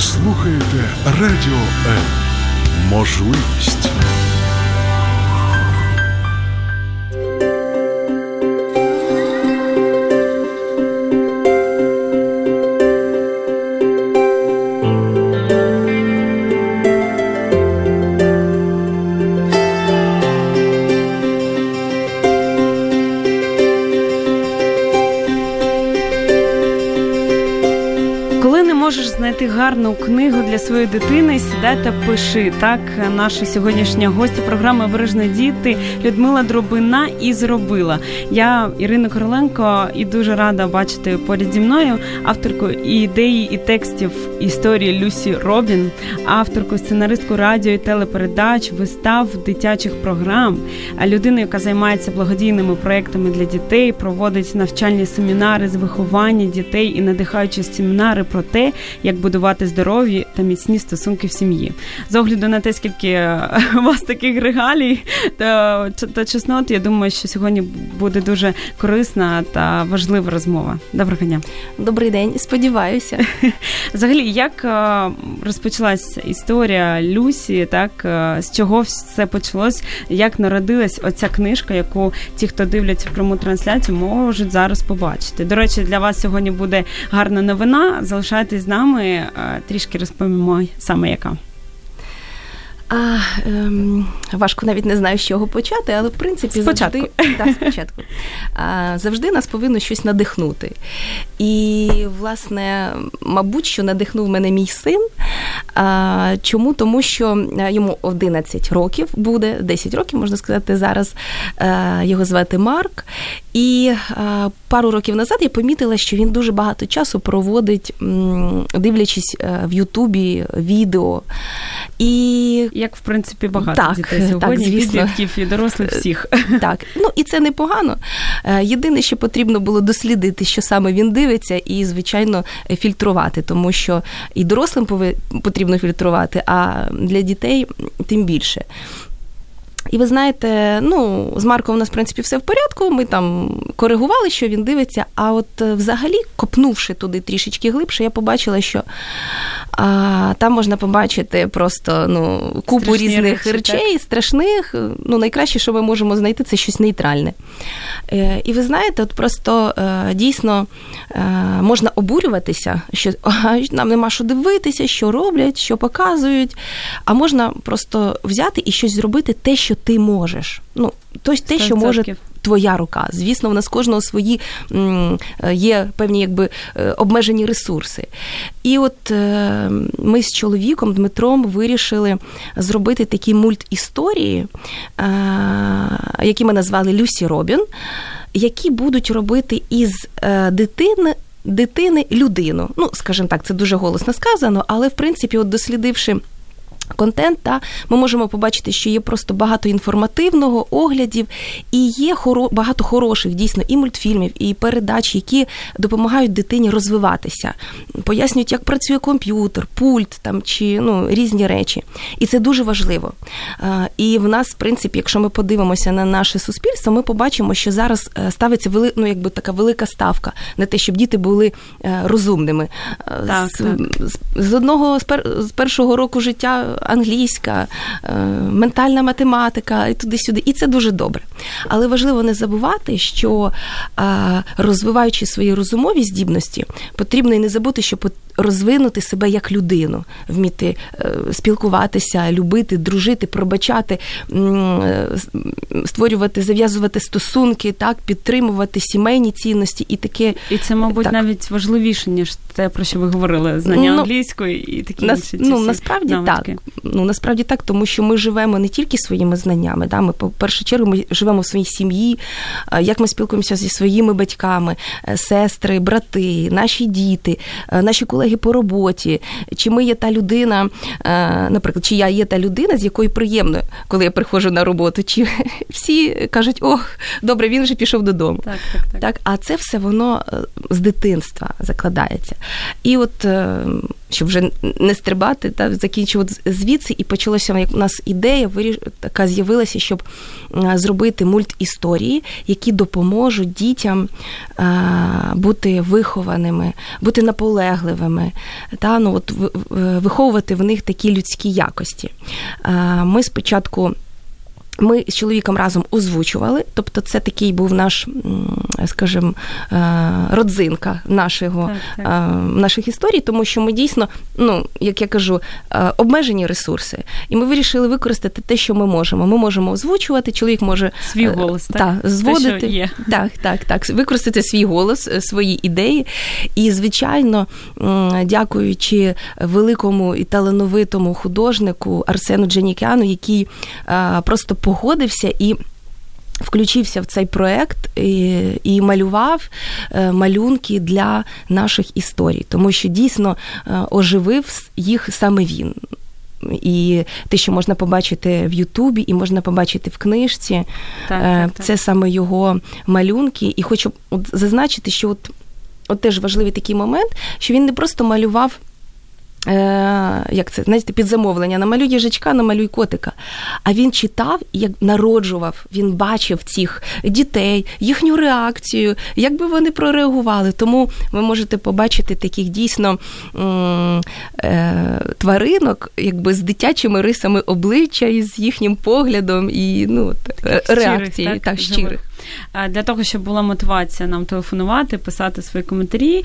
Слухаєте Радіо М. Можливість. Гарну книгу для своєї дитини, сідай та пиши. Так, наша сьогоднішня гостя програми Бережні діти Людмила Дробина і зробила. Я Ірина Короленко і дуже рада бачити поряд зі мною авторку ідеї і текстів історії Люсі Робін, авторку сценаристку радіо і телепередач, вистав дитячих програм. А людину, яка займається благодійними проектами для дітей, проводить навчальні семінари з виховання дітей і надихаючі семінари про те, як будувати здорові та міцні стосунки в сім'ї. З огляду на те, скільки у вас таких регалій та, та чеснот, я думаю, що сьогодні буде дуже корисна та важлива розмова. Доброго дня. Добрий день, сподіваюся. Взагалі, як е, розпочалась історія Люсі, так е, з чого все почалось, як народилась оця книжка, яку ті, хто дивляться пряму трансляцію, можуть зараз побачити. До речі, для вас сьогодні буде гарна новина. Залишайтесь з нами трішки розповімо саме яка. А, ем, Важко навіть не знаю, з чого почати, але в принципі спочатку. завжди да, спочатку. А, завжди нас повинно щось надихнути. І, власне, мабуть, що надихнув мене мій син. Чому? Тому що йому 11 років буде, 10 років, можна сказати, зараз. Його звати Марк. І пару років назад я помітила, що він дуже багато часу проводить, дивлячись е, в Ютубі відео. І як в принципі багато так, дітей сьогодні, так, підлітків і дорослих всіх. Так, ну і це непогано. Е, єдине, що потрібно було дослідити, що саме він дивиться, і, звичайно, фільтрувати, тому що і дорослим потрібно фільтрувати, а для дітей тим більше. І ви знаєте, ну, з Марком у нас, в принципі, все в порядку. Ми там коригували, що він дивиться. А от е, взагалі, копнувши туди трішечки глибше, я побачила, що а, там можна побачити просто ну, купу Страшні різних речі, речей, так? страшних. Ну, найкраще, що ми можемо знайти, це щось нейтральне. Е, І ви знаєте, от просто е, дійсно е, можна обурюватися, що а, нам нема що дивитися, що роблять, що показують. А можна просто взяти і щось зробити, те, що ти можеш. Ну, тобто те, що може твоя рука. Звісно, в нас кожного свої є певні якби е, обмежені ресурси. І от е, ми з чоловіком Дмитром вирішили зробити такі мультісторії, е, які ми назвали Люсі Робін, які будуть робити із дитини. Дитини людину. Ну, скажімо так, це дуже голосно сказано, але в принципі, от дослідивши контент, та ми можемо побачити, що є просто багато інформативного оглядів, і є хоро, багато хороших дійсно і мультфільмів, і передач, які допомагають дитині розвиватися, пояснюють, як працює комп'ютер, пульт там чи ну різні речі. І це дуже важливо. І в нас, в принципі, якщо ми подивимося на наше суспільство, ми побачимо, що зараз е, ставиться вели, ну, якби така велика ставка на те, щоб діти були е, розумними. Так, з, так. з одного з, пер, з першого року життя англійська, е, ментальна математика і туди-сюди. І це дуже добре. Але важливо не забувати, що розвиваючи свої розумові здібності, потрібно і не забути, що розвинути себе як людину, вміти е, спілкуватися, любити, дружити, пробачати, е, створювати, зав'язувати стосунки, так, підтримувати сімейні цінності і таке. І це, мабуть, так. навіть важливіше, ніж те, про що ви говорили, знання ну, англійської і такі нас, інші. Ну, насправді навички. так. Ну, насправді так, тому що ми живемо не тільки своїми знаннями, да, ми, по першу чергу, ми живемо в своїй сім'ї, як ми спілкуємося зі своїми батьками, е, сестри, брати, наші діти, наші колеги колеги по роботі, чи ми є та людина, е, наприклад, чи я є та людина, з якою приємно, коли я приходжу на роботу, чи всі кажуть, ох, добре, він вже пішов додому. Так, так, так. так А це все воно е, з дитинства закладається. І от. Щоб вже не стрибати, та закінчив звідси, і почалася у нас ідея, така з'явилася, щоб зробити мультісторії, які допоможуть дітям бути вихованими, бути наполегливими, та ну от виховувати в них такі людські якості. Ми спочатку. Ми з чоловіком разом озвучували, тобто це такий був наш, скажімо, е, родзинка нашого, так, так. Е, наших історій, тому що ми дійсно, ну як я кажу, е, обмежені ресурси, і ми вирішили використати те, що ми можемо. Ми можемо озвучувати, чоловік може свій голос так, так зводити те, що є. так, так, так, використати свій голос, свої ідеї. І, звичайно, дякуючи великому і талановитому художнику Арсену Джанікяну, який просто погодився і. Включився в цей проект і і малював е, малюнки для наших історій, тому що дійсно е, оживив їх саме він. І те, що можна побачити в Ютубі, і можна побачити в книжці, так, е, так, це так. саме його малюнки. І хочу от зазначити, що от, от теж важливий такий момент, що він не просто малював. Е, як це знаєте, під замовлення, намалюй їжачка, намалюй котика. А він читав, як народжував, він бачив цих дітей, їхню реакцію, як би вони прореагували. Тому ви можете побачити таких дійсно е, тваринок, якби з дитячими рисами обличчя і з їхнім поглядом і ну, реакцією так, так щирих. Для того, щоб була мотивація нам телефонувати, писати свої коментарі,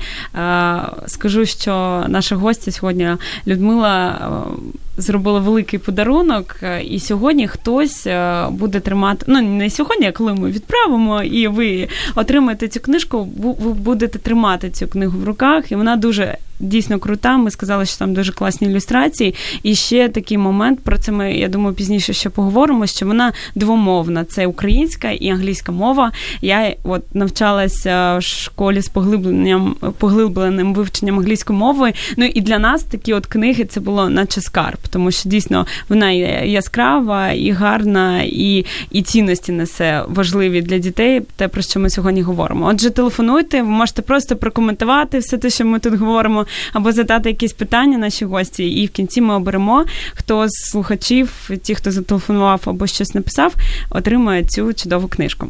скажу, що наша гостя сьогодні Людмила зробила великий подарунок, і сьогодні хтось буде тримати. Ну не сьогодні, а коли ми відправимо, і ви отримаєте цю книжку, ви будете тримати цю книгу в руках, і вона дуже дійсно крута. Ми сказали, що там дуже класні ілюстрації. І ще такий момент, про це ми, я думаю, пізніше ще поговоримо, що вона двомовна. Це українська і англійська мова. Я от навчалася в школі з поглибленням поглибленим вивченням англійської мови. Ну і для нас такі от книги це було наче скарб, тому що дійсно вона яскрава, і гарна, і, і цінності несе важливі для дітей, те, про що ми сьогодні говоримо. Отже, телефонуйте, ви можете просто прокоментувати все те, що ми тут говоримо або задати якісь питання наші гості. І в кінці ми оберемо, хто з слухачів, ті, хто зателефонував або щось написав, отримає цю чудову книжку.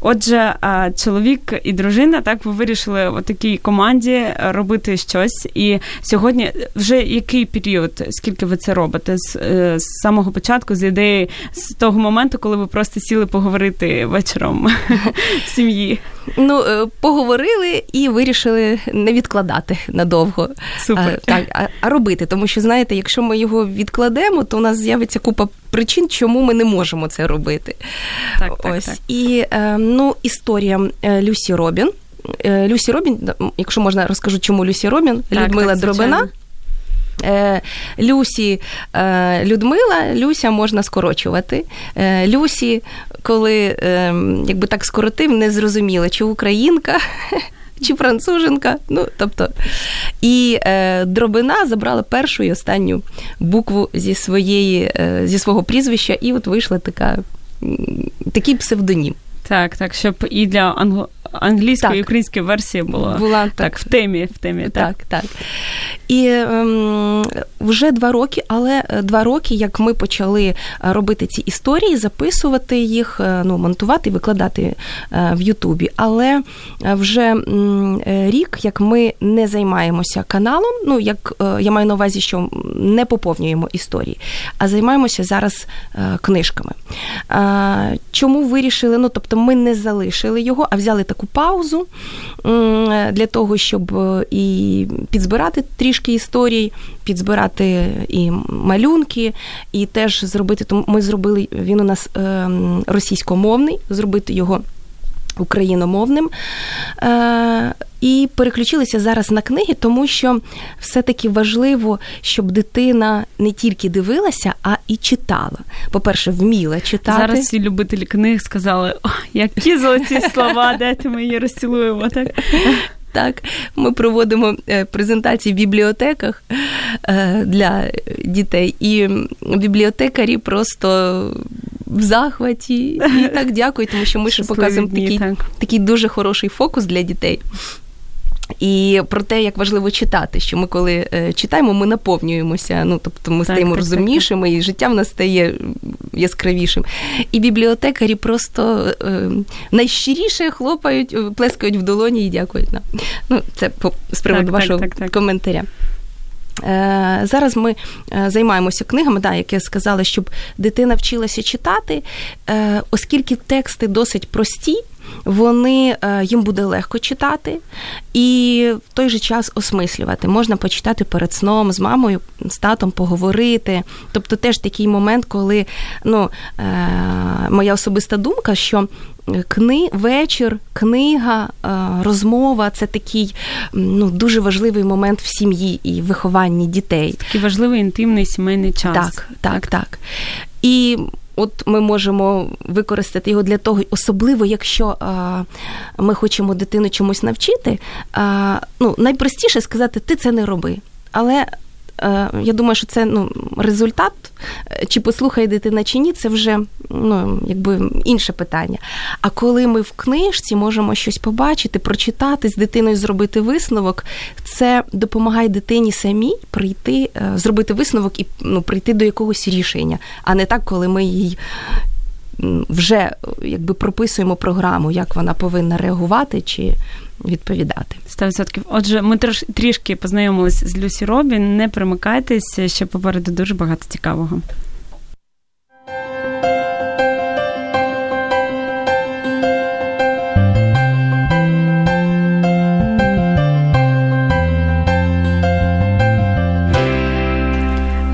Отже, чоловік і дружина, так ви вирішили у такій команді робити щось. І сьогодні вже який період, скільки ви це робите? З, е, з самого початку, з ідеї, з того моменту, коли ви просто сіли поговорити вечором в сім'ї? Ну, е, поговорили і вирішили не відкладати надовго. Супер. А, так, а, а робити. Тому що, знаєте, якщо ми його відкладемо, то у нас з'явиться купа причин, чому ми не можемо це робити. Так, так, Ось. Так. І е, ну, історія е, Люсі Робін. Люсі Робін, якщо можна розкажу, чому Люсі Робін, так, Людмила так, Дробина. Люсі Людмила, Люся можна скорочувати. Люсі, коли якби так скоротив, не зрозуміла, чи українка. Чи француженка, ну тобто, і е, дробина забрала першу і останню букву зі своєї, е, зі свого прізвища, і от вийшла така такий псевдонім. Так, так, щоб і для англо англійської так. і української версії було була так, так в темі. В темі так, так. так. І ем, вже два роки, але е, два роки, як ми почали е, робити ці історії, записувати їх, е, ну, монтувати і викладати в Ютубі. Але вже рік, як ми не займаємося каналом, ну як я маю на увазі, що не поповнюємо історії, а займаємося зараз книжками. Чому вирішили? Ну, тобто, ми не залишили його, а взяли таку паузу для того, щоб і підзбирати трішки трішки історій, підзбирати і малюнки, і теж зробити. Тому ми зробили він у нас ем, російськомовний, зробити його. Україномовним е, і переключилися зараз на книги, тому що все-таки важливо, щоб дитина не тільки дивилася, а і читала. По-перше, вміла читати. Зараз всі любителі книг сказали, о, які золоті слова, дайте ми її розцілуємо. так? Так, ми проводимо е, презентації в бібліотеках е, для дітей, і бібліотекарі просто в захваті і так дякую, тому що ми ще показуємо такий, такий дуже хороший фокус для дітей. І про те, як важливо читати, що ми коли читаємо, ми наповнюємося. Ну тобто ми так, стаємо так, розумнішими, так, і життя в нас стає яскравішим. І бібліотекарі просто е, найщиріше хлопають, плескають в долоні і дякують нам. Ну, це по з приводу вашого коментаря. Е, зараз ми е, займаємося книгами, да, як я сказала, щоб дитина вчилася читати, е, оскільки тексти досить прості, вони їм буде легко читати і в той же час осмислювати. Можна почитати перед сном з мамою, з татом поговорити. Тобто теж такий момент, коли ну, моя особиста думка, що кни, вечір, книга, е, розмова це такий ну, дуже важливий момент в сім'ї і вихованні дітей. Такий важливий інтимний сімейний час. Так, так, так. І От ми можемо використати його для того, особливо якщо а, ми хочемо дитину чомусь навчити. А, ну, Найпростіше сказати, ти це не роби. Але я думаю, що це ну, результат, е, чи послухає дитина, чи ні, це вже ну, якби інше питання. А коли ми в книжці можемо щось побачити, прочитати з дитиною, зробити висновок, це допомагає дитині самій прийти, е, зробити висновок і ну, прийти до якогось рішення, а не так, коли ми їй. Вже якби прописуємо програму, як вона повинна реагувати, чи відповідати. 100%. Отже, ми трош, трішки познайомились з Люсі Робін. Не примикайтесь, ще попереду дуже багато цікавого.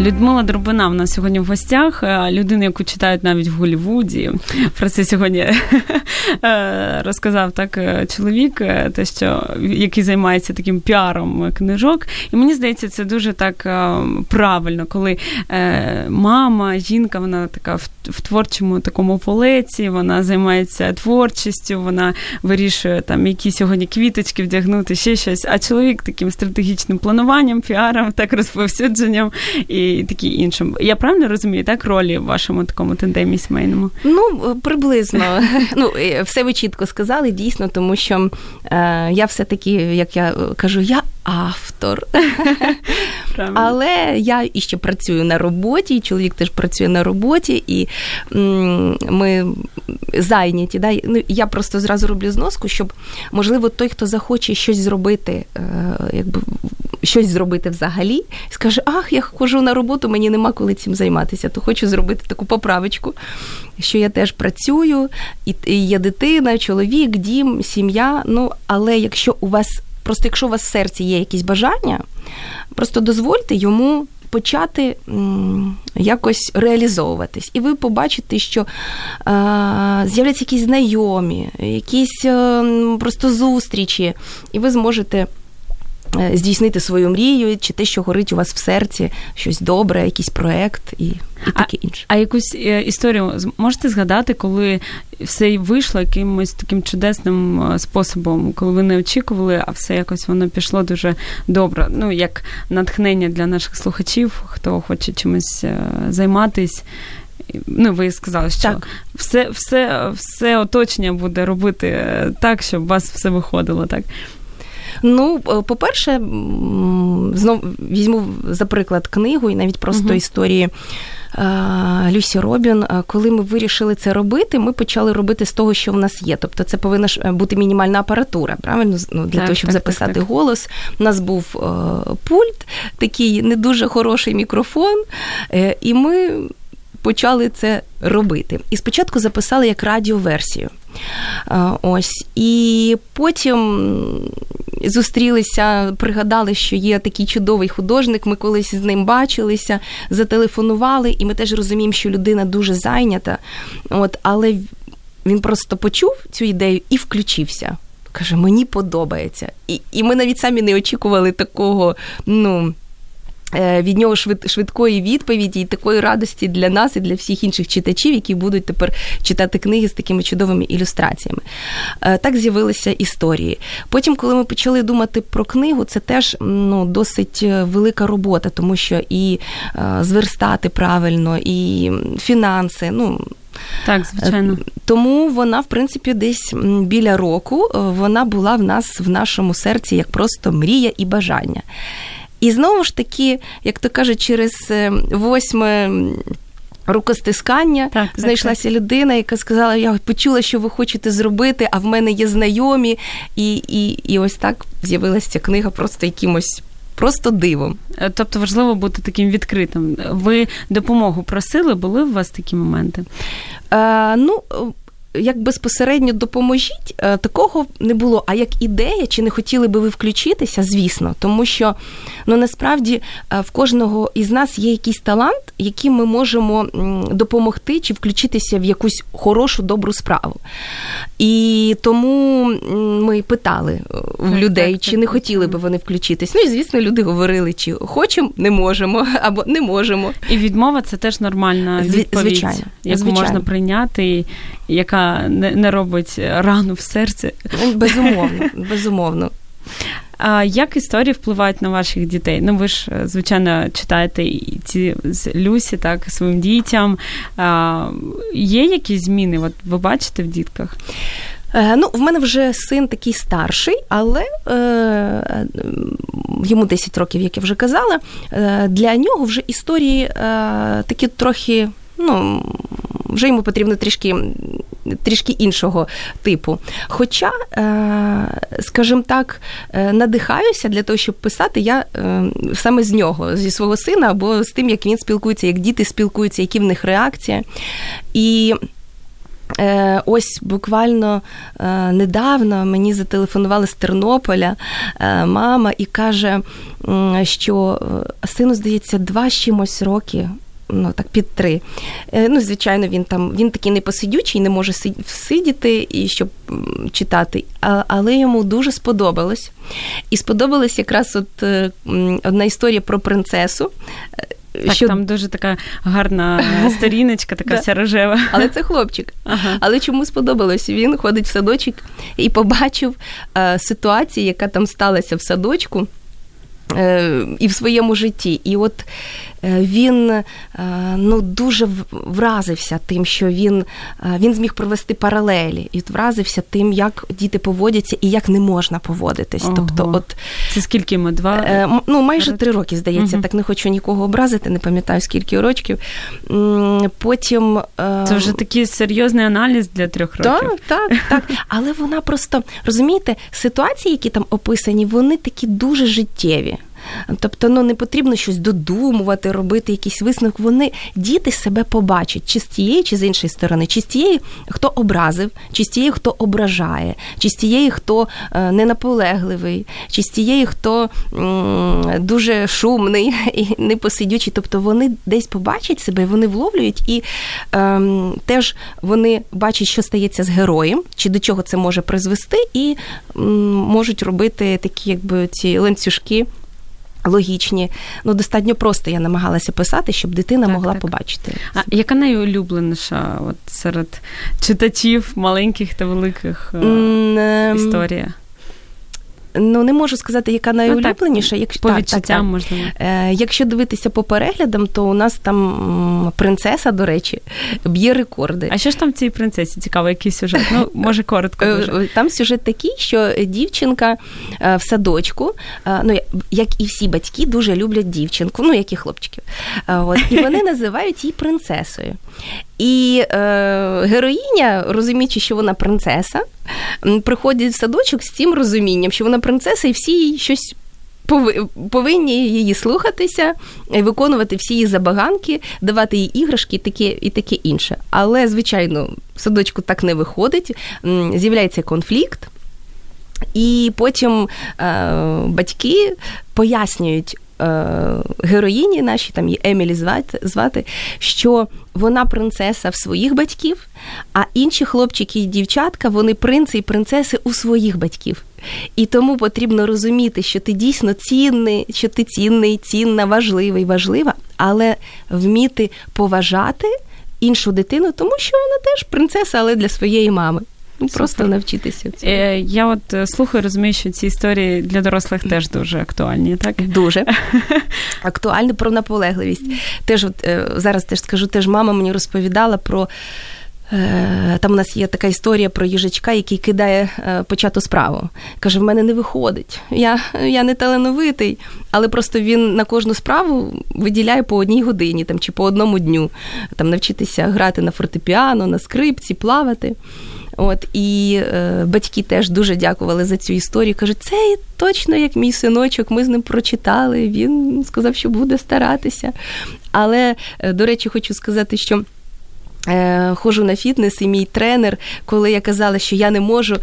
Людмила Дробина в нас сьогодні в гостях. Е, людина, яку читають навіть в Голлівуді. Про це сьогодні е, розказав так е, чоловік, те, що який займається таким піаром книжок. І мені здається, це дуже так правильно, коли мама, жінка, вона така в творчому такому полеці, вона займається творчістю, вона вирішує там які сьогодні квіточки вдягнути, ще щось. А чоловік таким стратегічним плануванням, піаром, так розповсюдженням і і такі іншим. Я правильно розумію, так ролі в вашому такому тендемі сімейному? Ну, приблизно. Ну, все ви чітко сказали, дійсно, тому що е, я все-таки, як я кажу, я автор. Але я іще працюю на роботі, і чоловік теж працює на роботі, і ми зайняті. Да? Ну, Я просто зразу роблю зноску, щоб, можливо, той, хто захоче щось зробити, е, якби щось зробити взагалі, скаже: Ах, я хожу на роботу, мені нема коли цим займатися, то хочу зробити таку поправочку, що я теж працюю, і є дитина, чоловік, дім, сім'я. Ну, але якщо у вас Просто якщо у вас в серці є якісь бажання, просто дозвольте йому почати якось реалізовуватись. І ви побачите, що е, з'являться якісь знайомі, якісь е, просто зустрічі, і ви зможете. Е, здійснити свою мрію, чи те, що горить у вас в серці, щось добре, якийсь проект і і таке інше. А якусь е, історію можете згадати, коли все вийшло якимось таким чудесним е, способом, коли ви не очікували, а все якось воно пішло дуже добре. Ну, як натхнення для наших слухачів, хто хоче чимось займатись. Ну, ви сказали, що так. все все, все оточення буде робити так, щоб у вас все виходило, так? Ну, е, по-перше, знов візьму за приклад книгу і навіть просто uh історії. Е, Люсі Робін, е, коли ми вирішили це робити, ми почали робити з того, що в нас є. Тобто, це повинна ж бути мінімальна апаратура, правильно? Ну, Для так, того, щоб так, записати так, голос. У нас був пульт, такий не дуже хороший мікрофон, і ми почали це робити. І спочатку записали як радіоверсію. Ось. І потім зустрілися, пригадали, що є такий чудовий художник. Ми колись з ним бачилися, зателефонували, і ми теж розуміємо, що людина дуже зайнята. От, Але він просто почув цю ідею і включився. Каже, мені подобається. І і ми навіть самі не очікували такого, ну. Е, від нього швидкої відповіді і такої радості для нас і для всіх інших читачів, які будуть тепер читати книги з такими чудовими ілюстраціями. Е, так з'явилися історії. Потім, коли ми почали думати про книгу, це теж ну, досить е, велика робота, тому що і зверстати правильно, і фінанси. ну, Так, звичайно. Тому вона, в принципі, десь біля року вона була в нас в нашому серці як просто мрія і бажання. І знову ж таки, як то кажуть, через восьме рукостискання так, знайшлася так, людина, яка сказала: Я почула, що ви хочете зробити, а в мене є знайомі. І і, і ось так з'явилася ця книга просто якимось. Просто дивом. Е, тобто важливо бути таким відкритим. Ви допомогу просили, були у вас такі моменти? Е, ну, як безпосередньо допоможіть, е, такого не було. А як ідея, чи не хотіли би ви включитися, звісно, тому що ну насправді е, в кожного із нас є якийсь талант, яким ми можемо допомогти чи включитися в якусь хорошу добру справу. І тому ми питали е, в людей, чи не хотіли би вони включитись. Ну і звісно, люди говорили, чи хочемо, не можемо, або не можемо. І відмова це теж нормальна відповідь, звичайно, яку звичайно. можна прийняти, яка не, не робить рану в серці. Безумовно, безумовно. А як історії впливають на ваших дітей? Ну, ви ж, звичайно, читаєте ці з Люсі, так, своїм дітям. А, Є якісь зміни? От ви бачите в дітках? Е, ну, в мене вже син такий старший, але е, йому 10 років, як я вже казала. Е, для нього вже історії е, такі трохи. Ну, вже йому потрібно трішки трішки іншого типу. Хоча, е, скажімо так, е, надихаюся для того, щоб писати я е, саме з нього, зі свого сина, або з тим, як він спілкується, як діти спілкуються, які в них реакція. І Ось буквально недавно мені зателефонували з Тернополя мама і каже, що сину, здається, два чимось роки ну так під три. Е, ну, звичайно, він там він такий непосидючий, не може сидіти і щоб читати, але йому дуже сподобалось. І сподобалась якраз от е, одна історія про принцесу. Е, так, що... Там дуже така гарна сторіночка, така вся рожева. Але це хлопчик. Ага. Але чому сподобалось? Він ходить в садочок і побачив е, ситуацію, яка там сталася в садочку. І в своєму житті. І от Е, він е, ну, дуже вразився тим, що він е, він зміг провести паралелі і вразився тим, як діти поводяться і як не можна поводитись. Ого. Тобто, от це скільки ми два ну майже три роки здається. Угу. Так не хочу нікого образити, не пам'ятаю скільки років. Потім це вже такий серйозний аналіз для трьох років. Так, так, так. Але вона просто розумієте, ситуації, які там описані, вони такі дуже життєві. Тобто ну, не потрібно щось додумувати, робити якийсь висновок. Вони діти себе побачать, чи з тієї, чи з іншої сторони, чи з тієї, хто образив, чи з тієї, хто ображає, чи з тієї, хто е, ненаполегливий, чи з тієї, хто дуже шумний і непосидючий. Тобто вони десь побачать себе, вони вловлюють і ем, теж вони бачать, що стається з героєм, чи до чого це може призвести, і м, можуть робити такі, якби ці ланцюжки. Логічні, ну достатньо просто я намагалася писати, щоб дитина так, могла так. побачити. А яка найулюбленіша от серед читачів маленьких та великих mm, історія? Ну, не можу сказати, яка найулюбленіша. Як, по так, відчуттям, так, так. можливо. Е, Якщо дивитися по переглядам, то у нас там принцеса, до речі, б'є рекорди. А що ж там в цій принцесі? Цікаво, який сюжет? Ну, може, коротко. Е, дуже. Там сюжет такий, що дівчинка е, в садочку, е, ну, як і всі батьки, дуже люблять дівчинку, ну, як і хлопчиків. От, І вони називають її принцесою. І е, героїня, розуміючи, що вона принцеса, приходить в садочок з цим розумінням, що вона принцеса, і всі їй щось. Повинні її слухатися, виконувати всі її забаганки, давати їй іграшки і таке і таке інше. Але, звичайно, в садочку так не виходить. З'являється конфлікт, і потім е, батьки пояснюють Е, героїні нашій, там її Емілі звати, що вона принцеса в своїх батьків, а інші хлопчики і дівчатка, вони принци і принцеси у своїх батьків. І тому потрібно розуміти, що ти дійсно цінний, що ти цінний, цінна, важливий, важлива, але вміти поважати іншу дитину, тому що вона теж принцеса, але для своєї мами. Ну, просто навчитися. Цього. Е, я от е, слухаю, розумію, що ці історії для дорослих теж дуже актуальні, так? Дуже актуальні про наполегливість. Теж от е, зараз теж скажу, теж мама мені розповідала про Е, там у нас є така історія про їжачка, який кидає почату справу. Каже: в мене не виходить. Я я не талановитий, але просто він на кожну справу виділяє по одній годині там, чи по одному дню. Там Навчитися грати на фортепіано, на скрипці, плавати. От І е, батьки теж дуже дякували за цю історію. Кажуть, це точно як мій синочок, ми з ним прочитали. Він сказав, що буде старатися. Але, е, до речі, хочу сказати, що. Е, Ходжу на фітнес, і мій тренер, коли я казала, що я не можу,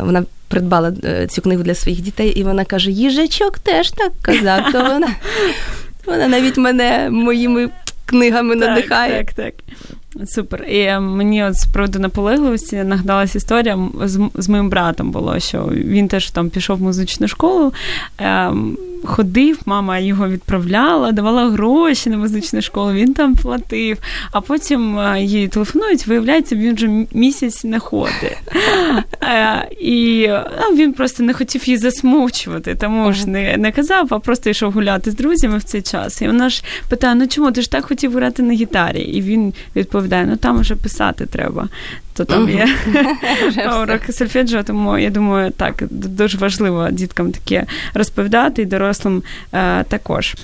вона придбала е, цю книгу для своїх дітей, і вона каже: Їжачок теж так казав. То вона вона навіть мене моїми книгами надихає. Так, так, так. Супер. І е, мені от з приводу наполегливості нагадалась історія з, з моїм братом було, що він теж там пішов в музичну школу. Ем, ходив, мама його відправляла, давала гроші на музичну школу, він там платив, а потім е, їй телефонують, виявляється, він вже місяць не ходить. Е, і ну, він просто не хотів її засмучувати, тому ж не не казав, а просто йшов гуляти з друзями в цей час. І вона ж питає: ну чому ти ж так хотів грати на гітарі? І він відповідає: ну там вже писати треба то там є урок сольфеджіо, тому я думаю, так дуже важливо діткам таке розповідати і дорослим е, також.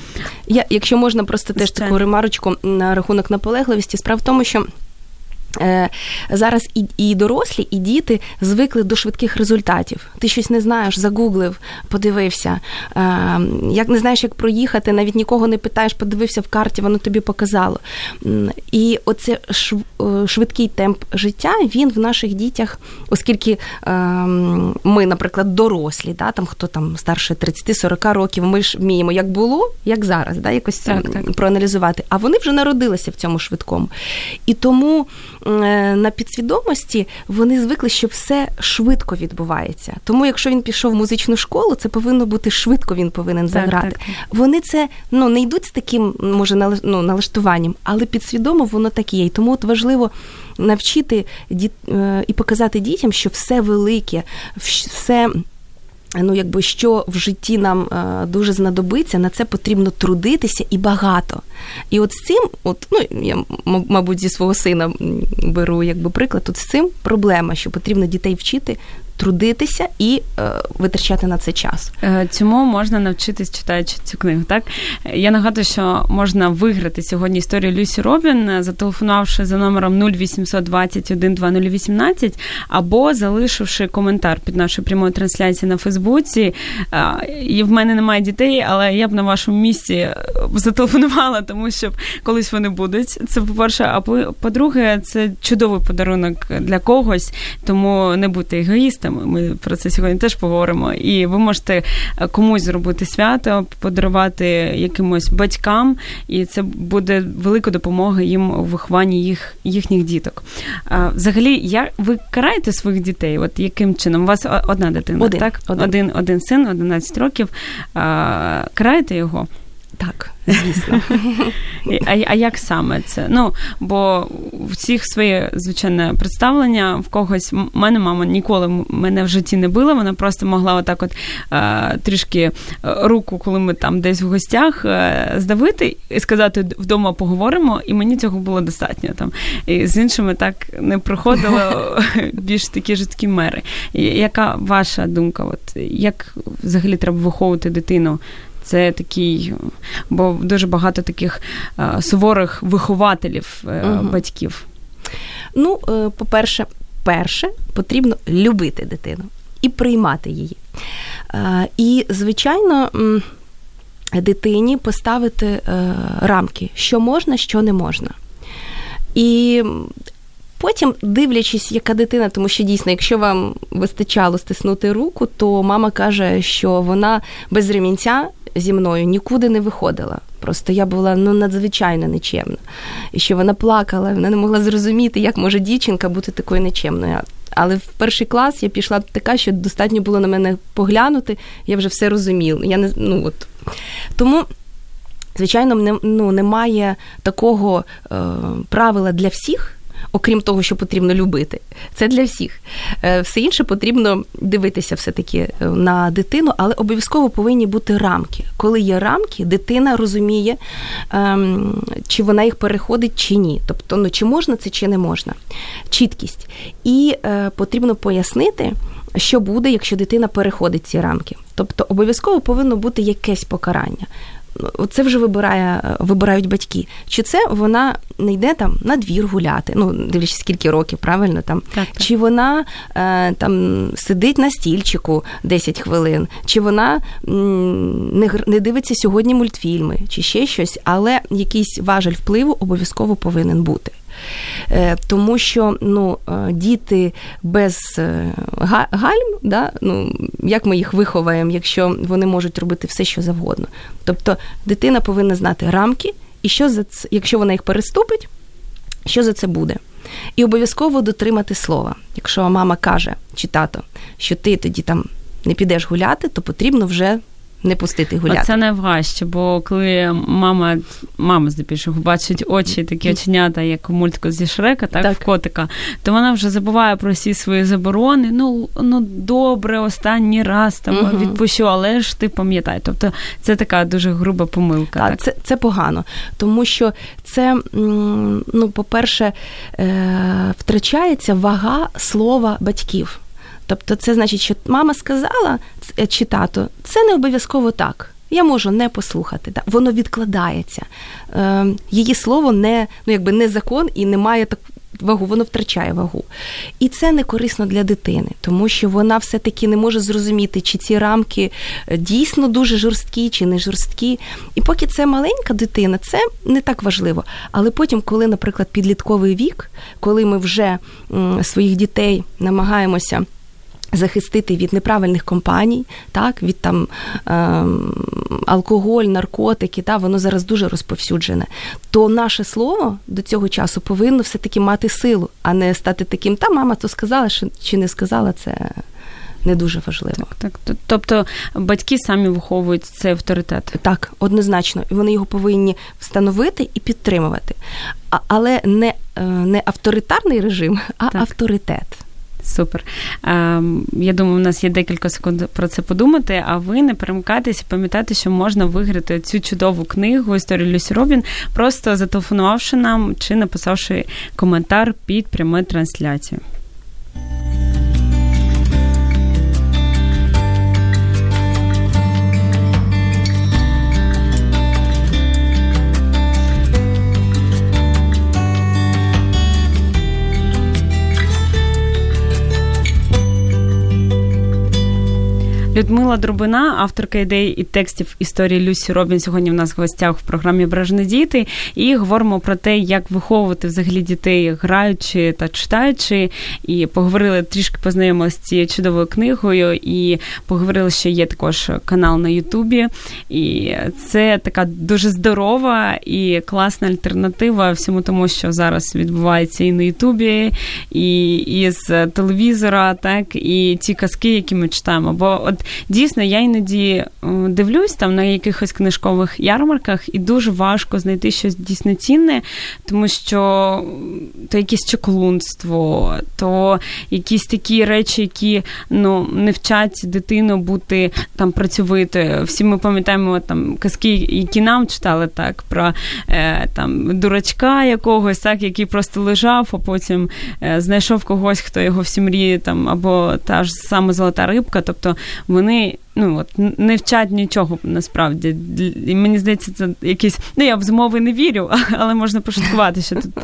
Я, Якщо можна просто теж таку ремарочку на рахунок наполегливості, справа в тому, що. Е, зараз і і дорослі, і діти звикли до швидких результатів. Ти щось не знаєш, загуглив, подивився. Е, як не знаєш, як проїхати, навіть нікого не питаєш, подивився в карті, воно тобі показало. І оце е, швидкий темп життя він в наших дітях, оскільки ми, наприклад, дорослі, да, там хто там старше 30-40 років, ми ж вміємо, як було, як зараз, да, якось так, так. проаналізувати. А вони вже народилися в цьому швидкому. І тому. Е, на підсвідомості вони звикли, що все швидко відбувається. Тому, якщо він пішов в музичну школу, це повинно бути швидко. Він повинен заграти. Так, так. Вони це ну не йдуть з таким, може, ну, налаштуванням, але підсвідомо воно так є. І тому от важливо. Навчити діт е, і показати дітям, що все велике, все ну якби що в житті нам е, дуже знадобиться, на це потрібно трудитися і багато. І от з цим, от ну я мабуть, зі свого сина беру якби приклад, от з цим проблема, що потрібно дітей вчити трудитися і е, витрачати на це час. Е, цьому можна навчитись, читаючи цю книгу. Так я нагадую, що можна виграти сьогодні історію Люсі Робін, е, зателефонувавши за номером 0821 2018 або залишивши коментар під нашою прямою трансляцією на Фейсбуці. Е, і в мене немає дітей, але я б на вашому місці зателефонувала, тому що колись вони будуть. Це по перше, а по-друге, це чудовий подарунок для когось, тому не будьте егоїстами артистами. Ми про це сьогодні теж поговоримо. І ви можете е, комусь зробити свято, подарувати якимось батькам, і це буде велика допомога їм у вихованні їх їхніх діток. А, Взагалі, як ви караєте своїх дітей? От яким чином? У вас одна дитина, один, так? Один. один один син, 11 років. А, Караєте його? Так, звісно. А а як саме це? Ну, бо в всіх своє звичайне представлення в когось в мене мама ніколи мене в житті не била. Вона просто могла отак, от а, трішки е, руку, коли ми там десь в гостях, е, здавити і сказати вдома поговоримо, і мені цього було достатньо там. І з іншими так не проходило більш такі жорсткі мери. Яка ваша думка? От як взагалі треба виховувати дитину? Це такий, бо дуже багато таких е, суворих вихователів угу. батьків. Ну, е, по-перше, перше, потрібно любити дитину і приймати її. І, звичайно, дитині поставити рамки, що можна, що не можна. І Потім, дивлячись, яка дитина, тому що дійсно, якщо вам вистачало стиснути руку, то мама каже, що вона без ремінця зі мною нікуди не виходила. Просто я була ну надзвичайно нечемна. І що вона плакала, вона не могла зрозуміти, як може дівчинка бути такою нечемною. Але в перший клас я пішла така, що достатньо було на мене поглянути, я вже все розуміла. Я не ну от тому. Звичайно, ну, немає такого е, правила для всіх, окрім того, що потрібно любити. Це для всіх. Е, все інше потрібно дивитися все-таки е, на дитину, але обов'язково повинні бути рамки. Коли є рамки, дитина розуміє, ем, чи вона їх переходить, чи ні. Тобто, ну чи можна це, чи не можна. Чіткість. І е, потрібно пояснити. Що буде, якщо дитина переходить ці рамки? Тобто обов'язково повинно бути якесь покарання це вже вибирає, вибирають батьки. Чи це вона не йде там на двір гуляти? Ну, дивлячись, скільки років, правильно там, так, так. чи вона е, там сидить на стільчику 10 хвилин, чи вона не не дивиться сьогодні мультфільми, чи ще щось, але якийсь важель впливу обов'язково повинен бути. Е, тому що ну, е, діти без е, гальм, да, ну, як ми їх виховаємо, якщо вони можуть робити все, що завгодно. Тобто дитина повинна знати рамки, і що за це, якщо вона їх переступить, що за це буде? І обов'язково дотримати слова. Якщо мама каже чи тато, що ти тоді там не підеш гуляти, то потрібно вже не пустити гуляти. Це найважче, бо коли мама, мама здебільшого бачить очі, такі оченята, як у мультику зі Шрека, так, так, в котика, то вона вже забуває про всі свої заборони. Ну ну добре, останній раз там угу. відпущу, але ж ти пам'ятай. Тобто це така дуже груба помилка. Так, так. Це це погано, тому що це, ну, по-перше, е, втрачається вага слова батьків. Тобто, це значить, що мама сказала чи тато, це не обов'язково так. Я можу не послухати. Да. Воно відкладається. Е, Її слово не ну, якби не закон і не має так вагу, воно втрачає вагу. І це не корисно для дитини, тому що вона все-таки не може зрозуміти, чи ці рамки е, дійсно дуже жорсткі, чи не жорсткі. І поки це маленька дитина, це не так важливо. Але потім, коли, наприклад, підлітковий вік, коли ми вже своїх дітей намагаємося захистити від неправильних компаній, так, від там е, алкоголь, наркотики, та, воно зараз дуже розповсюджене, то наше слово до цього часу повинно все-таки мати силу, а не стати таким, та мама то сказала, чи не сказала, це не дуже важливо. Так, так. Тобто батьки самі виховують цей авторитет. Так, однозначно. І вони його повинні встановити і підтримувати. А, але не, е, не авторитарний режим, а так. авторитет. Супер. Ем, я думаю, у нас є декілька секунд про це подумати. А ви не перемикайтеся, пам'ятайте, що можна виграти цю чудову книгу історію Люсі Робін, просто зателефонувавши нам чи написавши коментар під прямою трансляцією. Людмила Дробина, авторка ідей і текстів історії Люсі Робін, сьогодні в нас в гостях в програмі Бережні діти. І говоримо про те, як виховувати взагалі дітей, граючи та читаючи. І поговорили трішки познайомилися з цією чудовою книгою, і поговорили, що є також канал на Ютубі. І це така дуже здорова і класна альтернатива всьому тому, що зараз відбувається і на Ютубі, і, і з телевізора, так, і ті казки, які ми читаємо. Бо от дійсно я іноді е, дивлюсь там на якихось книжкових ярмарках, і дуже важко знайти щось дійсно цінне, тому що то якесь чоклунство, то якісь такі речі, які ну не вчать дитину бути там працьовитою. Всі ми пам'ятаємо там казки, які нам читали так, про е, там дурачка якогось, так, який просто лежав, а потім е, знайшов когось, хто його всі мріє, там або та ж саме золота рибка. Тобто вони ну от не вчать нічого насправді. І Мені здається, це якісь. Ну я в змови не вірю, але можна пошуткувати, що тут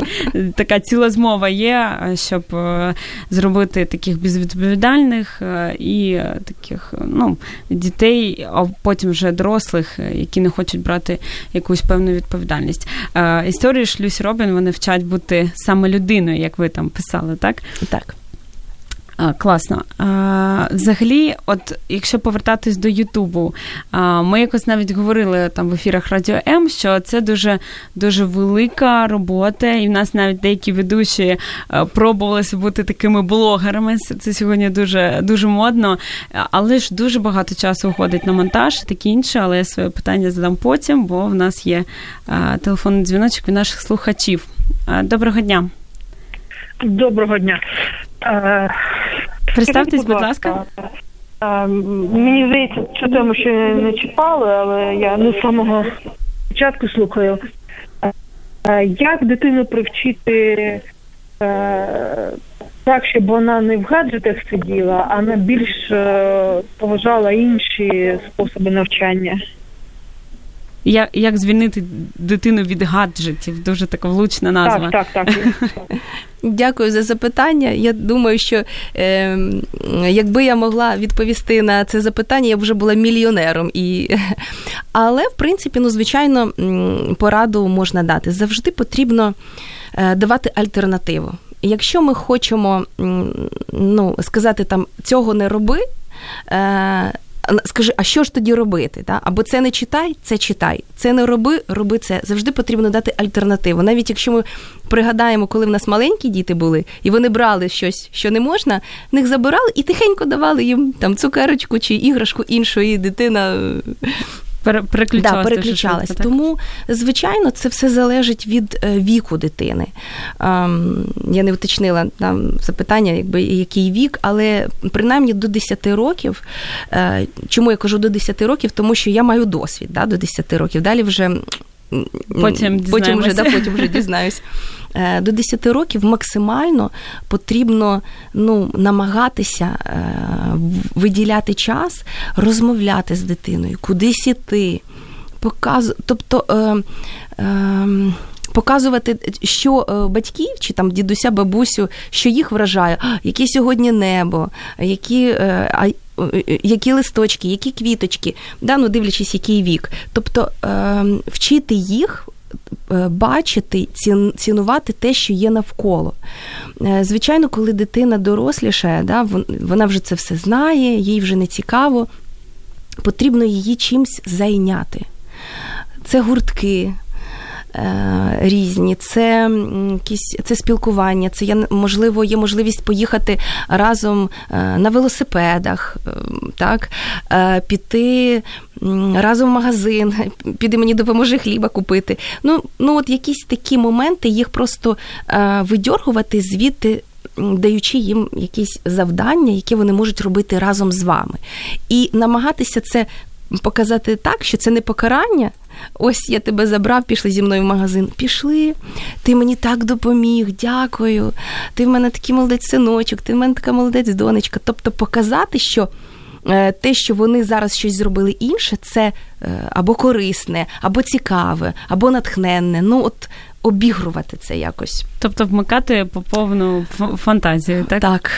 така ціла змова є, щоб е, зробити таких безвідповідальних е, і таких ну, дітей, а потім вже дорослих, е, які не хочуть брати якусь певну відповідальність. Історії ж Люсі Робін вони вчать бути саме людиною, як ви там писали, так? Так. Класно. Взагалі, от якщо повертатись до Ютубу, ми якось навіть говорили там в ефірах Радіо М, що це дуже дуже велика робота, і в нас навіть деякі ведучі пробувалися бути такими блогерами. Це сьогодні дуже дуже модно, але ж дуже багато часу уходить на монтаж таке інше. Але я своє питання задам потім, бо в нас є телефонний дзвіночок від наших слухачів. Доброго дня. Доброго дня. Представтесь, будь ласка. Мені здається, цю тему ще не чіпали, але я не з самого початку слухаю. Як дитину привчити так, щоб вона не в гаджетах сиділа, а на більш поважала інші способи навчання? Як як звільнити дитину від гаджетів? Дуже така влучна назва. Так, так, так. Дякую за запитання. Я думаю, що е, якби я могла відповісти на це запитання, я б вже була мільйонером. І... Але, в принципі, ну, звичайно, пораду можна дати. Завжди потрібно е, давати альтернативу. Якщо ми хочемо ну, сказати там цього не роби. Е, Скажи, а що ж тоді робити? Та? Або це не читай, це читай. Це не роби, роби це. Завжди потрібно дати альтернативу. Навіть якщо ми пригадаємо, коли в нас маленькі діти були, і вони брали щось, що не можна, них забирали і тихенько давали їм там цукерочку чи іграшку іншої дитина переключалась. Да, переключалась. Швидко, Тому, звичайно, це все залежить від е, віку дитини. Я не уточнила там запитання, якби який вік, але принаймні до 10 років. Е, чому я кажу до 10 років? Тому що я маю досвід да, до 10 років. Далі вже потім потім вже да, потім вже дізнаюсь. Е, до 10 років максимально потрібно ну, намагатися е, виділяти час, розмовляти з дитиною, кудись іти, показ... тобто. Е, е, Показувати, що батьків чи там дідуся, бабусю, що їх вражає, яке сьогодні небо, які які листочки, які квіточки, да, ну, дивлячись, який вік. Тобто е, вчити їх Е, бачити, цінувати те, що є навколо. Е, звичайно, коли дитина дорослішає, да, вона вже це все знає, їй вже не цікаво, потрібно її чимсь зайняти. Це гуртки. Е, різні, це якісь це спілкування, це є можливо, є можливість поїхати разом на велосипедах, так, піти разом в магазин, піди мені допоможи хліба купити. Ну, ну от якісь такі моменти, їх просто е, видьоргувати звідти. Даючи їм якісь завдання, які вони можуть робити разом з вами, і намагатися це показати так, що це не покарання. Ось я тебе забрав, пішли зі мною в магазин. Пішли, ти мені так допоміг, дякую. Ти в мене такий молодець синочок, ти в мене така молодець донечка. Тобто показати, що Е, те, що вони зараз щось зробили інше, це е, або корисне, або цікаве, або натхненне. Ну от обігрувати це якось. Тобто вмикати по повну фантазію, так? Так.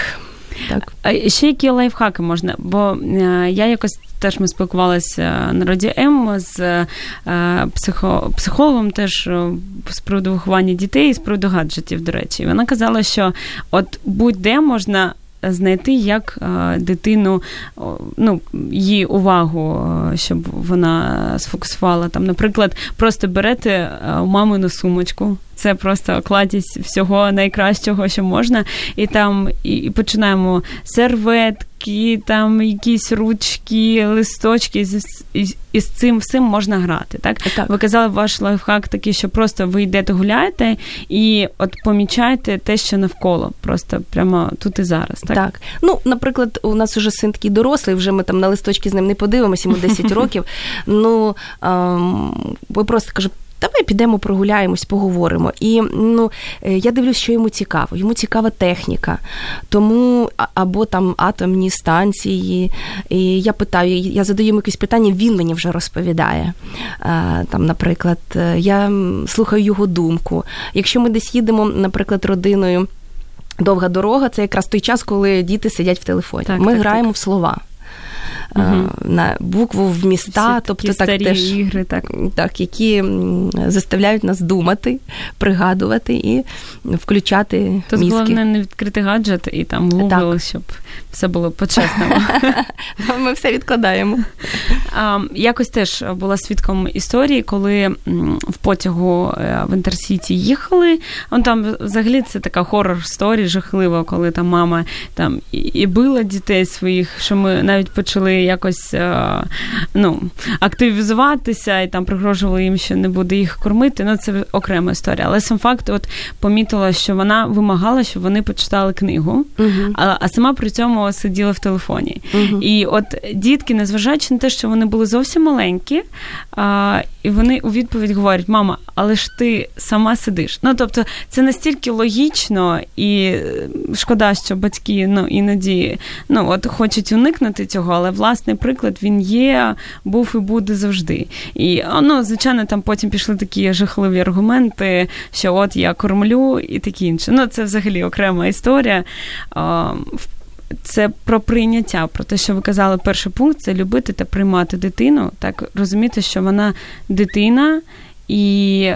Так. Ще які лайфхаки можна? Бо е, я якось теж ми спілкувалися на роді М з психо, психологом теж з приводу виховання дітей, з приводу гаджетів, до речі. Вона казала, що от будь-де можна знайти, як е, дитину, ну, її увагу, е, щоб вона сфокусувала там, наприклад, просто берете е, мамину сумочку. Це просто кладість всього найкращого, що можна, і там і починаємо серветки там якісь ручки, листочки, і, з цим всім можна грати. Так? так ви казали, ваш лайфхак такий, що просто ви йдете гуляєте і от помічаєте те, що навколо, просто прямо тут і зараз. Так, Так. ну наприклад, у нас уже син такий дорослий, вже ми там на листочки з ним не подивимося, йому 10 років. Ну ем, ви просто кажу, давай підемо прогуляємось, поговоримо. І ну, е, я дивлюсь, що йому цікаво. Йому цікава техніка, тому або там атомні станції. І Я питаю, я задаю йому якісь питання, він мені вже розповідає. Там, Наприклад, е, я слухаю його думку. Якщо ми десь їдемо, наприклад, родиною. Довга дорога це якраз той час, коли діти сидять в телефоні. Так, Ми так, граємо так. в слова угу. на букву в міста, Всі тобто так теж ігри, так. так, які заставляють нас думати, пригадувати і включати. Тут мізки. головне не відкрити гаджет і там Google, щоб все було по-чесному. Ми все відкладаємо. Якось теж була свідком історії, коли в потягу е, в Інтерсіті їхали. Он там взагалі це така horror story жахлива, коли там мама там і била дітей своїх, що ми навіть почали якось ну, активізуватися і там пригрожували їм, що не буде їх кормити. Ну це окрема історія. Але сам факт, от помітила, що вона вимагала, щоб вони почитали книгу, uh-huh. а, а сама при цьому сиділа в телефоні. Uh-huh. І от дітки, незважаючи на те, що вони були зовсім маленькі, а, і вони у відповідь говорять: мама, але ж ти сама сидиш. Ну тобто, це настільки логічно і е, шкода, що батьки ну іноді ну от хочуть уникнути цього, але власний приклад він є, був і буде завжди. І ну, звичайно, там потім пішли такі жахливі аргументи, що от я кормлю і таке інше. Ну це взагалі окрема історія. Це про прийняття, про те, що ви казали, перший пункт це любити та приймати дитину, так розуміти, що вона дитина, і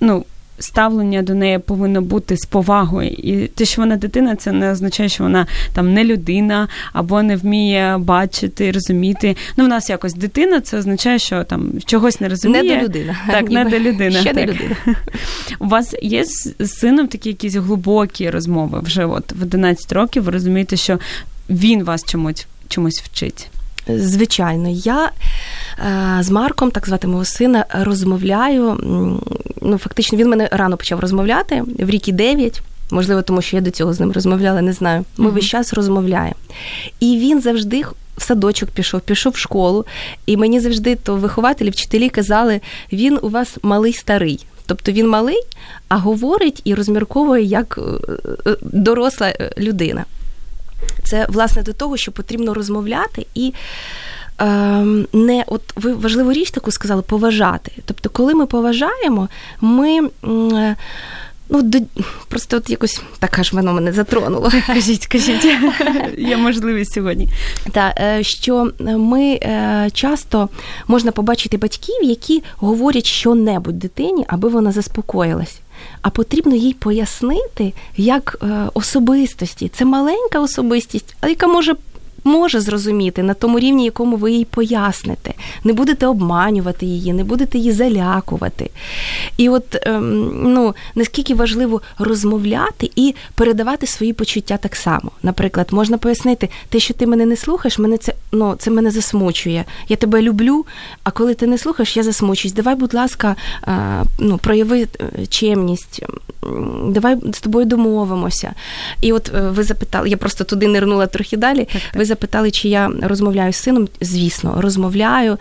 ну, ставлення до неї повинно бути з повагою. І те, що вона дитина, це не означає, що вона там не людина або не вміє бачити, розуміти. Ну, в нас якось дитина, це означає, що там чогось не розуміє. Не до людина. Так, не до людина. Ще так. не людина. У вас є з сином такі якісь глибокі розмови вже от в 11 років. Ви розумієте, що він вас чомусь чомусь вчить. Звичайно, я е, з Марком, так звати мого сина, розмовляю. Ну, фактично, він мене рано почав розмовляти в рік і дев'ять. Можливо, тому що я до цього з ним розмовляла, не знаю. Ми mm-hmm. весь час розмовляємо. І він завжди в садочок пішов, пішов в школу. І мені завжди то вихователі, вчителі казали, він у вас малий старий. Тобто він малий, а говорить і розмірковує як е, е, доросла людина. Це власне до того, що потрібно розмовляти і. Ем, не от ви важливу річ таку сказали поважати. Тобто, коли ми поважаємо, ми ну до просто от якось така ж воно мене затронуло. Кажіть, кажіть, є можливість сьогодні. Так, е, що ми е, часто можна побачити батьків, які говорять що-небудь дитині, аби вона заспокоїлась а потрібно їй пояснити як е, особистості. Це маленька особистість, яка може може зрозуміти на тому рівні, якому ви їй поясните. Не будете обманювати її, не будете її залякувати. І от ем, ну, наскільки важливо розмовляти і передавати свої почуття так само. Наприклад, можна пояснити, те, що ти мене не слухаєш, мене це ну, це мене засмучує. Я тебе люблю, а коли ти не слухаєш, я засмучуюсь. Давай, будь ласка, ну, прояви е, чемність, давай з тобою домовимося. І от е, ви запитали, я просто туди нирнула трохи далі. Так, так. Ви запитали, чи я розмовляю з сином. Звісно, розмовляю,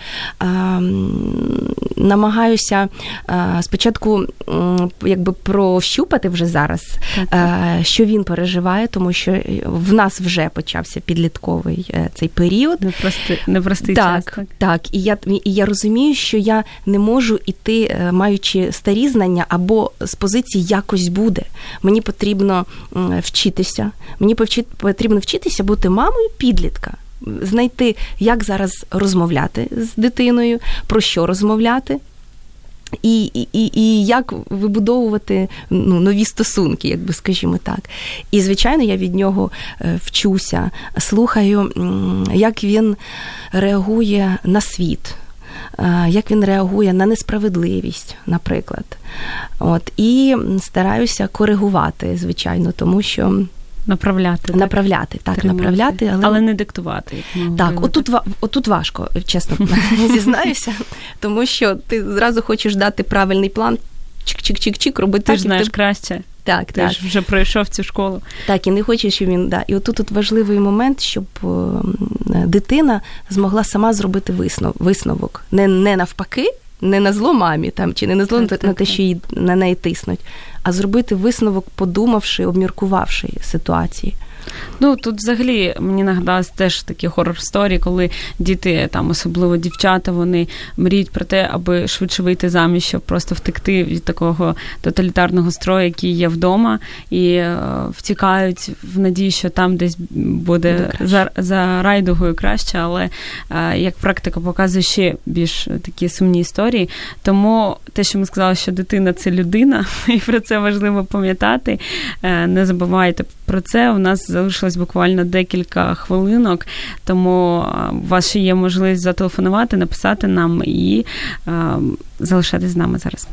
намагаюся спочатку якби прощупати вже зараз, що він переживає, тому що в нас вже почався підлітковий е, цей період. Непростий, непростий так, час. Так, так. І я і я розумію, що я не можу іти, е, маючи старі знання або з позиції якось буде. Мені потрібно вчитися. Мені потрібно вчитися бути мамою підлітка підлітка. Знайти, як зараз розмовляти з дитиною, про що розмовляти. І і, і, як вибудовувати ну, нові стосунки, як би скажімо так. І, звичайно, я від нього е, вчуся, слухаю, як він реагує на світ, е, як він реагує на несправедливість, наприклад. От, І стараюся коригувати, звичайно, тому що. Направляти. Направляти, так, Тримати. направляти, але але не диктувати. Як так, отут отут важко, чесно зізнаюся, тому що ти зразу хочеш дати правильний план, чик-чик-чик-чик, робити ти ж знаєш краще. Так, ти так. ж вже пройшов цю школу. Так, і не хочеш, щоб він. Да. І отут тут важливий момент, щоб дитина змогла сама зробити висновок. Не не навпаки, не на зло мамі там, чи не на зло так, на те, що її, на неї тиснуть, а зробити висновок, подумавши, обміркувавши ситуації. Ну тут взагалі мені нагадалось теж такі хорор сторі, коли діти, там особливо дівчата, вони мріють про те, аби швидше вийти заміж, щоб просто втекти від такого тоталітарного строю, який є вдома, і е, втікають в надії, що там десь буде за за райдугою краще, але е, як практика показує ще більш такі сумні історії. Тому те, що ми сказали, що дитина це людина, і про це важливо пам'ятати. Е, не забувайте про це. У нас залишилось буквально декілька хвилинок, тому у вас ще є можливість зателефонувати, написати нам і залишатись з нами зараз.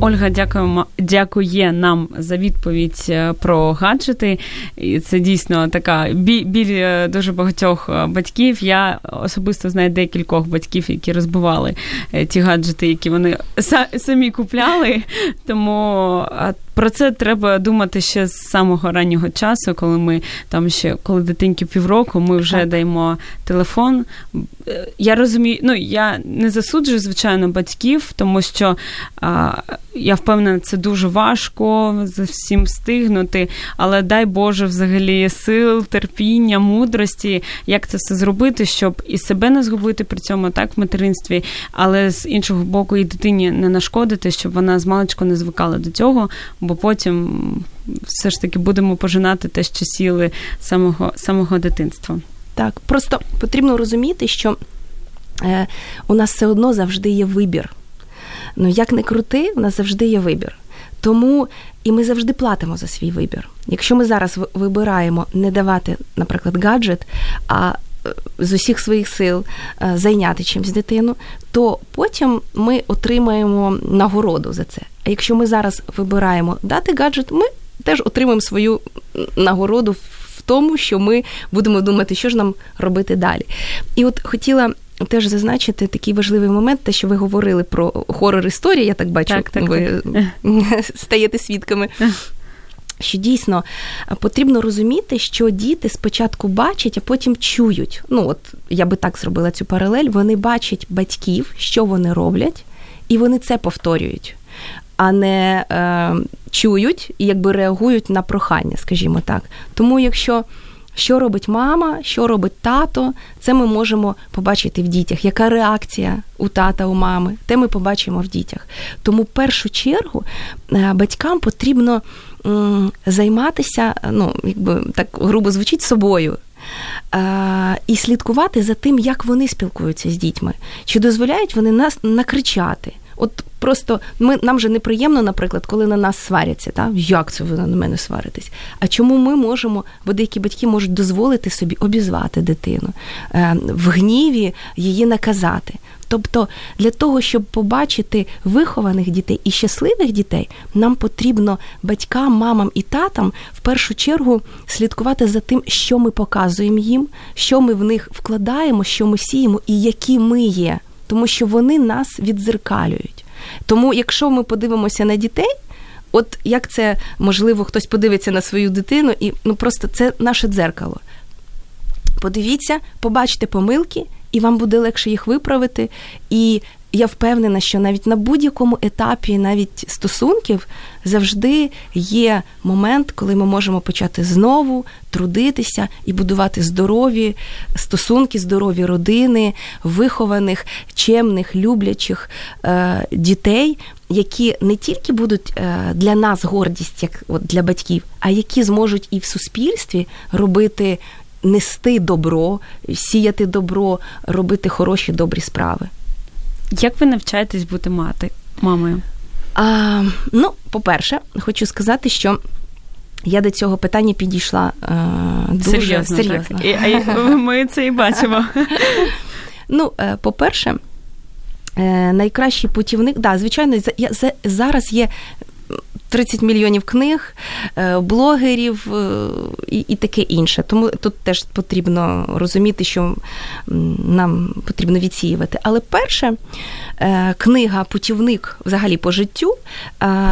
Ольга дякуємо, дякує нам за відповідь е, про гаджети. І Це дійсно така біль е, дуже багатьох е, батьків. Я особисто знаю декількох батьків, які розбивали ті гаджети, які вони самі купляли. Тому про це треба думати ще з самого раннього часу, коли ми там ще коли дитинки півроку, ми вже так. даємо телефон. Я розумію, ну я не засуджую, звичайно, батьків, тому що а, я впевнена, це дуже важко за всім встигнути, але дай Боже, взагалі, сил, терпіння, мудрості, як це все зробити, щоб і себе не згубити при цьому так в материнстві, але з іншого боку, і дитині не нашкодити, щоб вона з маличку не звикала до цього бо потім все ж таки будемо пожинати те, що сіли самого, самого дитинства. Так, просто потрібно розуміти, що е, у нас все одно завжди є вибір. Ну, як не крути, у нас завжди є вибір. Тому і ми завжди платимо за свій вибір. Якщо ми зараз вибираємо не давати, наприклад, гаджет, а з усіх своїх сил е, зайняти чимось дитину, то потім ми отримаємо нагороду за це. А якщо ми зараз вибираємо дати гаджет, ми теж отримаємо свою нагороду в тому, що ми будемо думати, що ж нам робити далі. І от хотіла. Теж зазначити такий важливий момент, те, що ви говорили про хорор історії, я так бачу, так, так, ви так. стаєте свідками. Що дійсно потрібно розуміти, що діти спочатку бачать, а потім чують. Ну, от я би так зробила цю паралель. Вони бачать батьків, що вони роблять, і вони це повторюють а не е, чують і якби реагують на прохання, скажімо так. Тому якщо що робить мама, що робить тато, це ми можемо побачити в дітях. Яка реакція у тата, у мами, те ми побачимо в дітях. Тому в першу чергу е, батькам потрібно займатися, ну, якби так грубо звучить собою. Е, і слідкувати за тим, як вони спілкуються з дітьми, чи дозволяють вони нас накричати. От просто ми нам же неприємно, наприклад, коли на нас сваряться. Та? Як це ви на мене сваритесь? А чому ми можемо, бо деякі батьки можуть дозволити собі обізвати дитину, е, в гніві її наказати? Тобто для того, щоб побачити вихованих дітей і щасливих дітей, нам потрібно батькам, мамам і татам в першу чергу слідкувати за тим, що ми показуємо їм, що ми в них вкладаємо, що ми сіємо і які ми є тому що вони нас відзеркалюють. Тому, якщо ми подивимося на дітей, от як це можливо, хтось подивиться на свою дитину, і ну просто це наше дзеркало. Подивіться, побачте помилки, і вам буде легше їх виправити. І я впевнена, що навіть на будь-якому етапі, навіть стосунків, завжди є момент, коли ми можемо почати знову трудитися і будувати здорові стосунки, здорові родини, вихованих, чемних, люблячих е, дітей. Які не тільки будуть е, для нас гордість, як от для батьків, а які зможуть і в суспільстві робити, нести добро, сіяти добро, робити хороші добрі справи. Як ви навчаєтесь бути мати мамою? А, Ну, по-перше, хочу сказати, що. Я до цього питання підійшла е, дуже серйозно. серйозно. І, Ми це і бачимо. Ну, е, по-перше, е, найкращий путівник, да, звичайно, я, зараз є 30 мільйонів книг, е, блогерів е, і таке інше. Тому тут теж потрібно розуміти, що нам потрібно відсіювати. Але перше е, книга Путівник взагалі по життю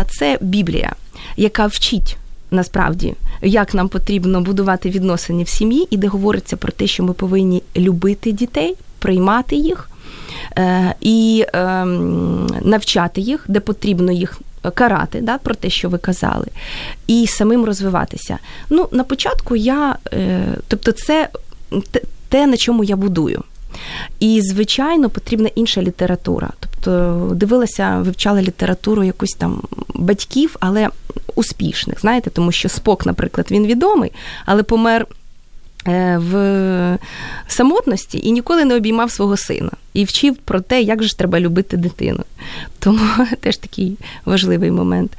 це Біблія, яка вчить. Насправді, як нам потрібно будувати відносини в сім'ї, і де говориться про те, що ми повинні любити дітей, приймати їх і ем, навчати їх, де потрібно їх карати, да, про те, що ви казали, і самим розвиватися. Ну, на початку я, е, тобто, це те, на чому я будую. І, звичайно, потрібна інша література. Тобто дивилася, вивчала літературу якусь там батьків, але успішних. Знаєте, тому що Спок, наприклад, він відомий, але помер Е, в самотності і ніколи не обіймав свого сина і вчив про те, як же треба любити дитину. Тому теж такий важливий момент.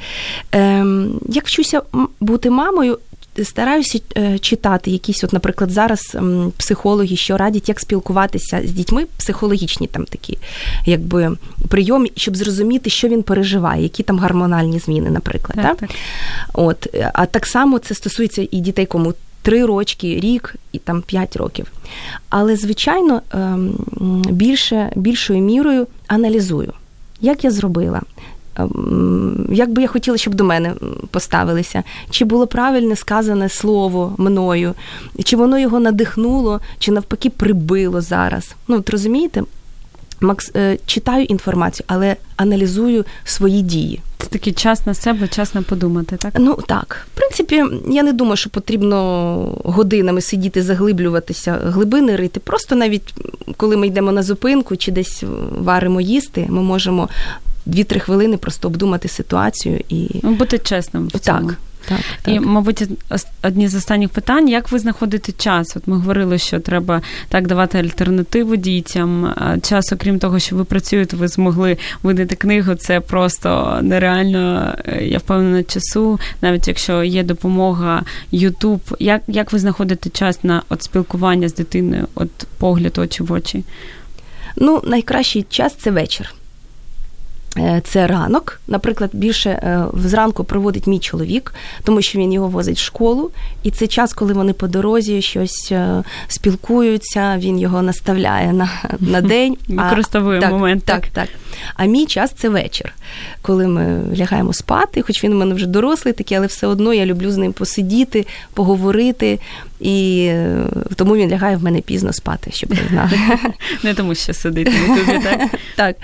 Ем, як вчуся бути мамою, стараюся е, читати якісь, от, наприклад, зараз психологи, що радять, як спілкуватися з дітьми, психологічні там такі, якби прийоми, щоб зрозуміти, що він переживає, які там гормональні зміни, наприклад. Так, так? так. От, А так само це стосується і дітей, кому. Три рочки, рік і там п'ять років. Але, звичайно, ем, більше, більшою мірою аналізую, як я зробила, Ем, як би я хотіла, щоб до мене поставилися, чи було правильне сказане слово мною, чи воно його надихнуло, чи навпаки прибило зараз. Ну, от розумієте? Макс е, читаю інформацію, але аналізую свої дії. Це такий час на себе, час на подумати, так? Ну так. В принципі, я не думаю, що потрібно годинами сидіти, заглиблюватися, глибини рити. Просто навіть коли ми йдемо на зупинку чи десь варимо їсти, ми можемо дві-три хвилини просто обдумати ситуацію і бути чесним. в цьому. Так. Так, так. І, мабуть, одні з останніх питань: як ви знаходите час? От ми говорили, що треба так давати альтернативу дітям. Час, окрім того, що ви працюєте, ви змогли видати книгу. Це просто нереально. Е, я впевнена часу, навіть якщо є допомога, Ютуб. Як як ви знаходите час на от спілкування з дитиною, от погляд очі в очі? Ну, найкращий час це вечір. Е, це ранок, наприклад, більше е, зранку проводить мій чоловік, тому що він його возить в школу, і це час, коли вони по дорозі щось е, спілкуються, він його наставляє на на день. Використовує так, момент. Так, так, так. А мій час це вечір, коли ми лягаємо спати, хоч він у мене вже дорослий такий, але все одно я люблю з ним посидіти, поговорити. І тому він лягає в мене пізно спати, щоб ви знали. Не тому, що сидить на ютубі, так? Так.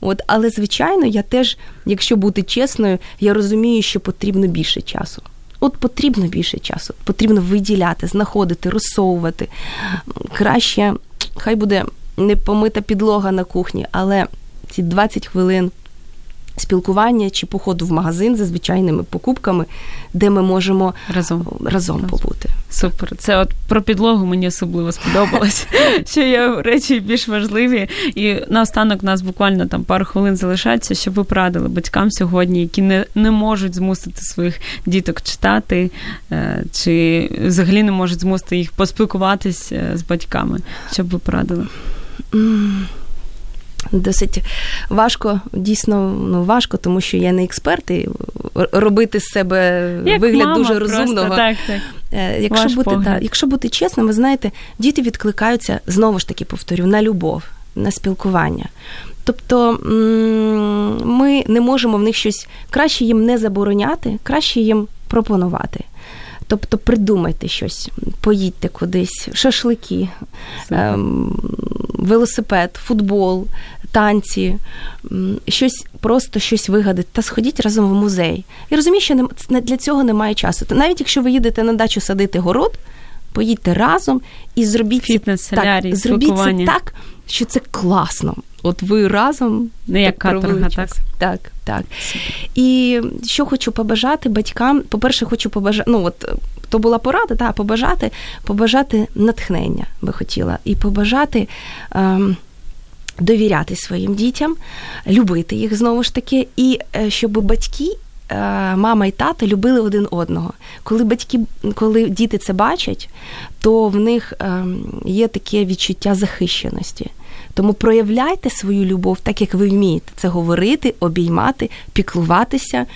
От, Але, звичайно, я теж, якщо бути чесною, я розумію, що потрібно більше часу. От потрібно більше часу, потрібно виділяти, знаходити, розсовувати. Краще, хай буде не помита підлога на кухні, але ці 20 хвилин спілкування чи походу в магазин за звичайними покупками, де ми можемо разом разом побути. Супер. Це от про підлогу мені особливо сподобалось, що є речі більш важливі. І наостанок нас буквально там пару хвилин залишається, щоб ви порадили батькам сьогодні, які не не можуть змусити своїх діток читати, е, чи взагалі не можуть змусити їх поспілкуватись е, з батьками. Щоб ви порадили? Досить важко, дійсно ну, важко, тому що я не експерт, і робити з себе Як вигляд мама, дуже просто, розумного. Так, так. Е, якщо Ваш бути да, якщо бути чесним, ви знаєте, діти відкликаються, знову ж таки повторю, на любов, на спілкування. Тобто ми не можемо в них щось краще їм не забороняти, краще їм пропонувати. Тобто придумайте щось, поїдьте кудись, шашлики, ем, велосипед, футбол, танці, щось просто щось вигадати та сходіть разом в музей. І розумію, що не, для цього немає часу. Навіть якщо ви їдете на дачу садити город, поїдьте разом і зробіть Фітнес, це так, зробіть це так, що це класно. От ви разом не як каторга, так? Так, так. І що хочу побажати батькам. По-перше, хочу побажати, ну от то була порада, та, побажати, побажати натхнення би хотіла, і побажати. Ем, Довіряти своїм дітям, любити їх знову ж таки, і е, щоб батьки, е, мама і тато любили один одного. Коли батьки, коли діти це бачать, то в них ем, є таке відчуття захищеності. Тому проявляйте свою любов, так як ви вмієте це говорити, обіймати, піклуватися,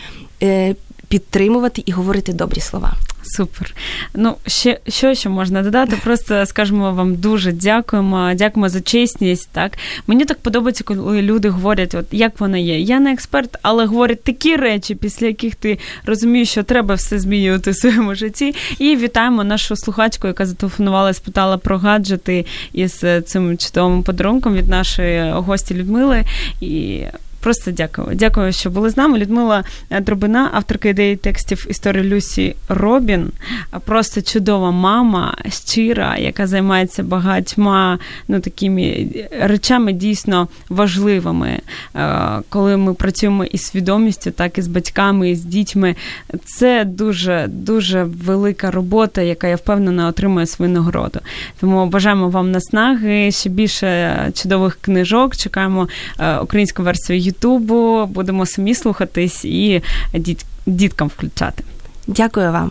е, підтримувати і говорити добрі слова. Супер. Ну, ще що ще можна додати? Просто скажемо вам дуже дякуємо. Дякуємо за чесність. Так мені так подобається, коли люди говорять, от як воно є. Я не експерт, але говорять такі речі, після яких ти розумієш, що треба все змінювати в своєму житті. І вітаємо нашу слухачку, яка зателефонувала, спитала про гаджети із цим чудовим подарунком від нашої гості Людмили. І Просто дякую. Дякую, що були з нами. Людмила Дробина, авторка ідеї текстів історії Люсі Робін. Просто чудова мама, щира, яка займається багатьма ну, такими речами дійсно важливими. Е, коли ми працюємо із свідомістю, так і з батьками, і з дітьми. Це дуже дуже велика робота, яка я впевнена отримує свою нагороду. Тому бажаємо вам наснаги, ще більше чудових книжок. Чекаємо е, українську версію Ютубу, будемо самі слухатись і діт, діткам включати. Дякую вам.